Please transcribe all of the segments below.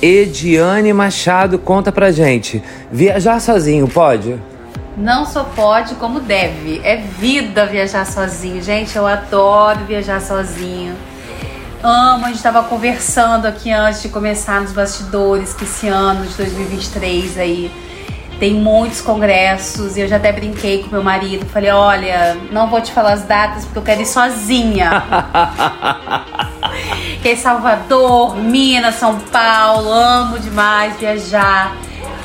Ediane Machado, conta pra gente. Viajar sozinho pode? Não só pode, como deve. É vida viajar sozinho. Gente, eu adoro viajar sozinho. Amo, a gente estava conversando aqui antes de começar nos bastidores que esse ano de 2023 aí tem muitos congressos e eu já até brinquei com meu marido. Falei: olha, não vou te falar as datas porque eu quero ir sozinha. que é Salvador, Minas, São Paulo, amo demais viajar.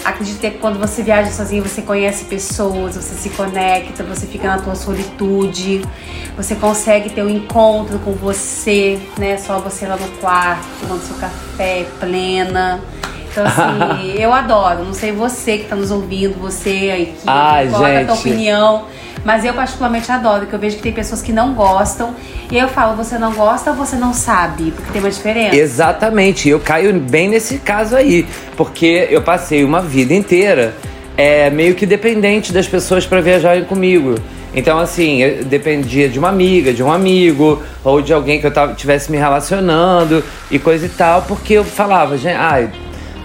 Acredito que quando você viaja sozinho, você conhece pessoas, você se conecta, você fica na tua solitude, você consegue ter um encontro com você, né? Só você lá no quarto, tomando seu café, plena. Então, assim, eu adoro. Não sei você que está nos ouvindo, você aí, que Ai, qual é a tua opinião. Mas eu particularmente adoro, que eu vejo que tem pessoas que não gostam. E eu falo, você não gosta ou você não sabe? Porque tem uma diferença. Exatamente, eu caio bem nesse caso aí, porque eu passei uma vida inteira é, meio que dependente das pessoas para viajarem comigo. Então, assim, eu dependia de uma amiga, de um amigo, ou de alguém que eu tava, tivesse me relacionando e coisa e tal, porque eu falava, gente, ai,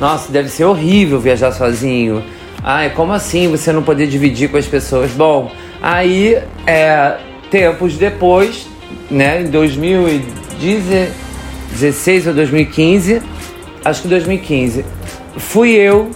nossa, deve ser horrível viajar sozinho. Ai, como assim você não poder dividir com as pessoas? Bom, aí, é, tempos depois, né, em 2016 ou 2015, acho que 2015, fui eu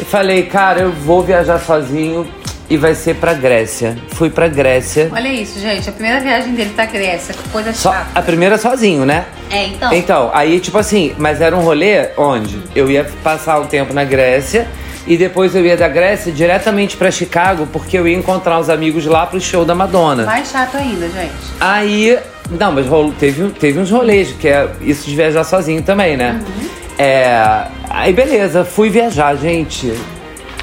e falei, cara, eu vou viajar sozinho e vai ser pra Grécia. Fui pra Grécia. Olha isso, gente. A primeira viagem dele pra Grécia, que coisa Só, chata. a primeira sozinho, né? É, então. Então, aí, tipo assim, mas era um rolê onde eu ia passar um tempo na Grécia e depois eu ia da Grécia diretamente pra Chicago porque eu ia encontrar os amigos lá pro show da Madonna. Mais chato ainda, gente. Aí, não, mas rolo- teve, teve uns rolês, que é isso de viajar sozinho também, né? É, aí beleza, fui viajar, gente.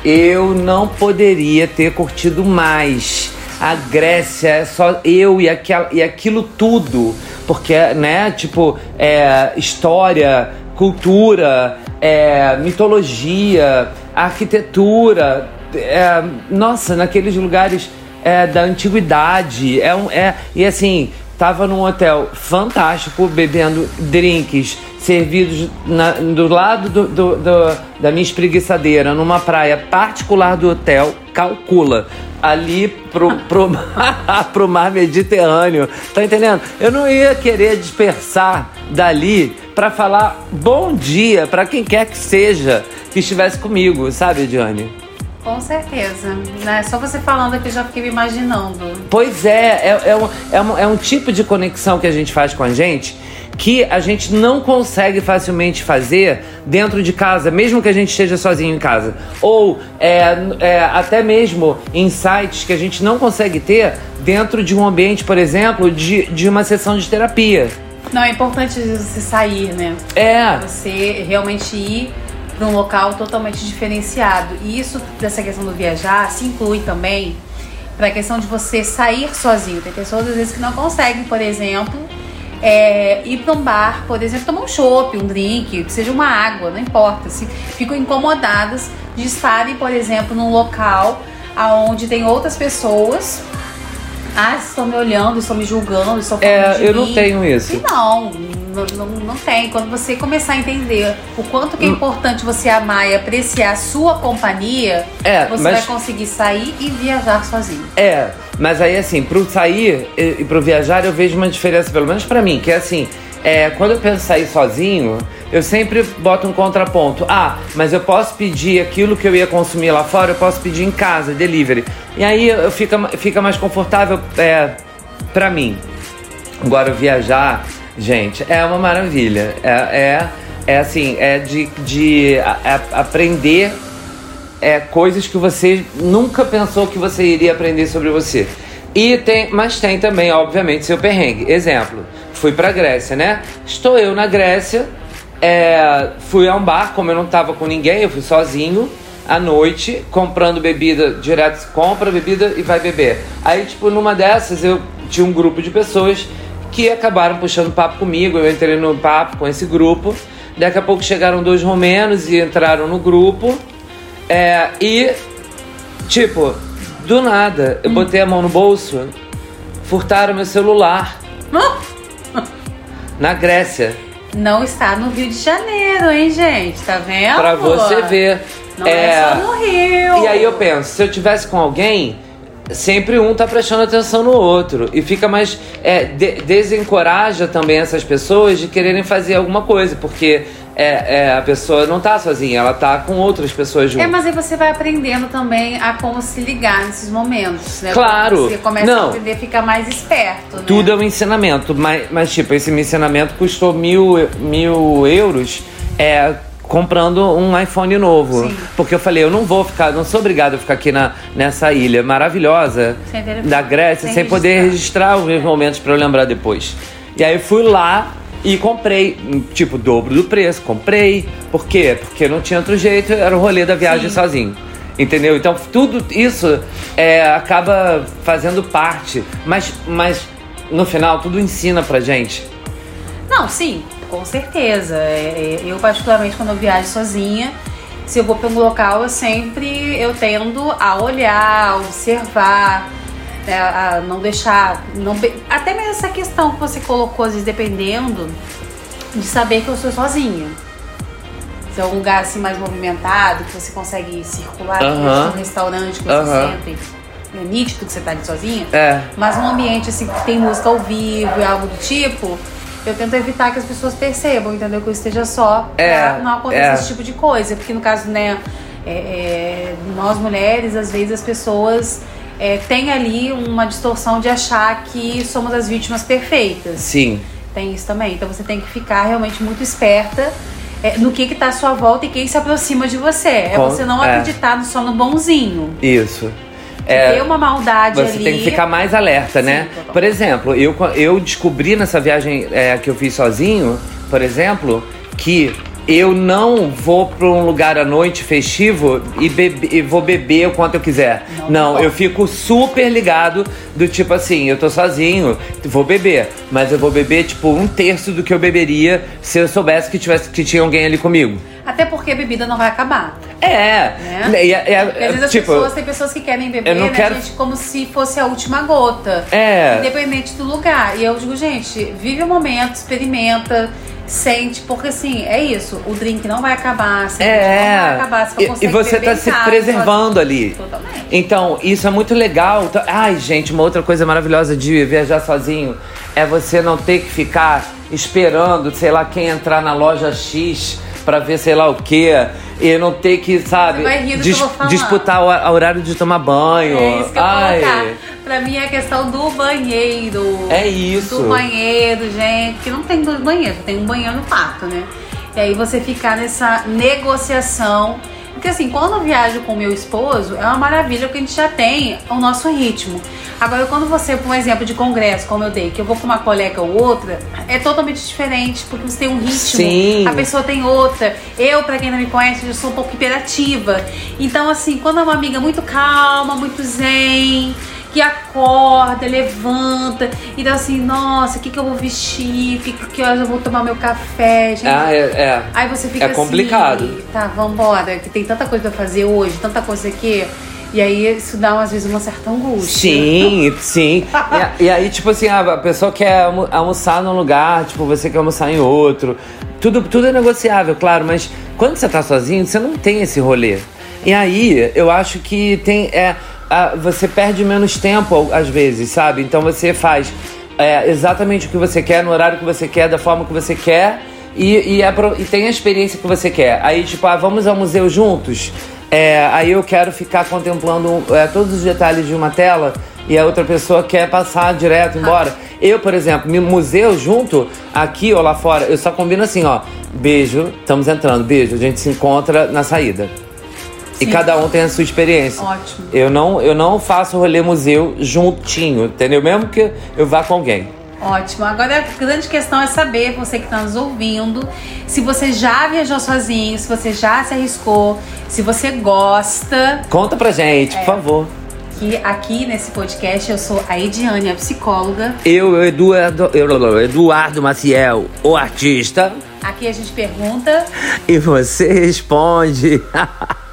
Eu não poderia ter curtido mais. A Grécia é só eu e, aquela, e aquilo tudo. Porque, né, tipo, é, história, cultura, é, mitologia, arquitetura. é, nossa, naqueles lugares é, da antiguidade. É um, é, e assim, tava num hotel fantástico, bebendo drinks servidos na- do lado do- do- do- da minha espreguiçadeira, numa praia particular do hotel, calcula. Ali pro, pro, pro mar Mediterrâneo. Tá entendendo? Eu não ia querer dispersar dali pra falar bom dia pra quem quer que seja que estivesse comigo, sabe, Diane? Com certeza. Né? Só você falando aqui eu já fiquei me imaginando. Pois é, é, é, um, é, um, é um tipo de conexão que a gente faz com a gente que a gente não consegue facilmente fazer dentro de casa, mesmo que a gente esteja sozinho em casa. Ou é, é, até mesmo em sites que a gente não consegue ter dentro de um ambiente, por exemplo, de, de uma sessão de terapia. Não, é importante você sair, né? É, Você realmente ir para um local totalmente diferenciado. E isso, dessa questão do viajar, se inclui também para a questão de você sair sozinho. Tem pessoas, às vezes, que não conseguem, por exemplo, é, ir para um bar, por exemplo, tomar um chopp, um drink, que seja uma água, não importa. Se ficam incomodadas de estarem, por exemplo, num local onde tem outras pessoas. Ah, estão me olhando, estão me julgando, estão falando É, de eu não mim. tenho isso. Não, não, não, não tem. Quando você começar a entender o quanto que é importante você amar e apreciar a sua companhia, É, você mas- vai conseguir sair e viajar sozinho. É, mas aí assim, pro sair e, pro viajar eu vejo uma diferença, pelo menos pra mim, que é assim, é, quando eu penso em sair sozinho, eu sempre boto um contraponto. Ah, mas eu posso pedir aquilo que eu ia consumir lá fora, eu posso pedir em casa, delivery. E aí eu fica, fica mais confortável é, pra mim. Agora viajar, gente, é uma maravilha. É, é, é assim, é de, de a- a- aprender é, coisas que você nunca pensou que você iria aprender sobre você. E tem, mas tem também, obviamente, seu perrengue. Exemplo, fui pra Grécia, né? Estou eu na Grécia, é, fui a um bar, como eu não tava com ninguém, eu fui sozinho, à noite, comprando bebida, direto, compra bebida e vai beber. Aí, tipo, numa dessas, eu tinha um grupo de pessoas que acabaram puxando papo comigo, eu entrei no papo com esse grupo. Daqui a pouco chegaram dois romenos e entraram no grupo. É, e, tipo, do nada, eu botei a mão no bolso, furtaram meu celular na Grécia. Não está no Rio de Janeiro, hein, gente? Tá vendo? Pra você ver. Não é, só no Rio. E aí eu penso, se eu tivesse com alguém, sempre um tá prestando atenção no outro. E fica mais. É, de- desencoraja também essas pessoas de quererem fazer alguma coisa, porque é, é, a pessoa não tá sozinha, ela tá com outras pessoas junto. É, mas aí você vai aprendendo também a como se ligar nesses momentos, né? Claro. Você começa Não. a aprender a ficar mais esperto, né? Tudo é um ensinamento, mas, mas tipo, esse ensinamento custou mil, mil euros é, comprando um iPhone novo. Sim. Porque eu falei, eu não vou ficar, não sou obrigado a ficar aqui na, nessa ilha maravilhosa da Grécia, sem, sem poder registrar. os meus momentos pra eu lembrar depois. E aí eu fui lá e comprei, tipo, dobro do preço, comprei. Por quê? Porque não tinha outro jeito, era o rolê da viagem Sim. sozinho. Entendeu? Então tudo isso é, acaba fazendo parte. Mas, mas no final tudo ensina pra gente. Não, sim, com certeza. É, é, Eu, particularmente, quando eu viajo sozinha, se eu vou para um local, eu sempre eu tendo a olhar, a observar, né, a não deixar. Não, até mesmo essa questão que você colocou, às vezes, dependendo de saber que eu sou sozinha. Se é um lugar assim mais movimentado, que você consegue circular, que Aham. um restaurante que você Aham. senta e é nítido que você tá ali sozinha. É. Mas um ambiente assim que tem música ao vivo e algo do tipo, eu tento evitar que as pessoas percebam, entendeu? Que eu esteja só É, pra não acontecer é. esse tipo de coisa. Porque no caso, né, é, é, nós mulheres, às vezes as pessoas é, têm ali uma distorção de achar que somos as vítimas perfeitas. Sim. Tem isso também. Então você tem que ficar realmente muito esperta. é, no que que tá à sua volta e quem se aproxima de você. É Com- você não é. acreditar só no bonzinho. Isso. Ter uma maldade Você ali. tem que ficar mais alerta, Sim, né? Por exemplo, eu, eu descobri nessa viagem é, que eu fiz sozinho, por exemplo, que eu não vou pra um lugar à noite festivo e, bebe- e vou beber o quanto eu quiser. Não, Não, não eu fico super ligado do tipo assim, eu tô sozinho, vou beber. Mas eu vou beber, tipo, um terço do que eu beberia se eu soubesse que, tivesse, que tinha alguém ali comigo. Até porque a bebida não vai acabar. É, Né? e é- é- Porque às vezes as tipo, pessoas, tem pessoas que querem beber, eu não né, quero- gente, como se fosse a última gota. É. Independente do lugar. E eu digo, gente, vive o momento, experimenta, sente, porque assim, é isso. O drink não vai acabar, assim, não vai É, acabar. Você e, e você tá se casa, preservando ali. Totalmente. Então, isso é muito legal. Então- Ai, gente, uma outra coisa maravilhosa de viajar sozinho é você não ter que ficar esperando, sei lá, quem entrar na loja X pra ver sei lá o quê. E não ter que, sabe, do que disputar o horário de tomar banho. É isso que eu Ai, colocar. Pra mim é a questão do banheiro. É isso. Do banheiro, gente. Que não tem dois banheiros, tem um banheiro no quarto, né? E aí você ficar nessa negociação. Porque assim, quando eu viajo com meu esposo, é uma maravilha porque a gente já tem o nosso ritmo. Agora, quando você, por um exemplo de congresso, como eu dei, que eu vou com uma colega ou outra, é totalmente diferente, porque você tem um ritmo, Sim. a pessoa tem outra. Eu, pra quem não me conhece, eu sou um pouco hiperativa. Então, assim, quando é uma amiga muito calma, muito zen, que acorda, levanta, e dá assim, nossa, o que, que eu vou vestir? Que, que horas eu vou tomar meu café? Gente, Ah, é, é. Aí você fica É complicado. assim, tá, vambora, que tem tanta coisa pra fazer hoje, tanta coisa aqui. E aí isso dá, às vezes, uma certa angústia. Sim, sim. E, e aí, tipo assim, a pessoa quer almo- almoçar num lugar, tipo, você quer almoçar em outro. Tudo, tudo é negociável, claro, mas quando você tá sozinho, você não tem esse rolê. E aí, eu acho que tem. É, você perde menos tempo, às vezes, sabe? Então você faz é, exatamente o que você quer, no horário que você quer, da forma que você quer. E, e, é pro- e tem a experiência que você quer. Aí, tipo, ah, vamos ao museu juntos? É, aí eu quero ficar contemplando é, todos os detalhes de uma tela e a outra pessoa quer passar direto embora. Eu, por exemplo, museu junto, aqui ou lá fora, eu só combino assim, ó. Beijo, estamos entrando, beijo, a gente se encontra na saída. E Sim. cada um tem a sua experiência. Ótimo. Eu não, eu não faço rolê museu juntinho, entendeu? Mesmo que eu vá com alguém. Ótimo. Agora a grande questão é saber, você que está nos ouvindo, se você já viajou sozinho, se você já se arriscou, se você gosta. Conta pra gente, É. por favor. Que aqui nesse podcast eu sou a Ediane, a psicóloga. Eu, Eduardo, eu, Eduardo Maciel, o artista, Aqui a gente pergunta e você responde.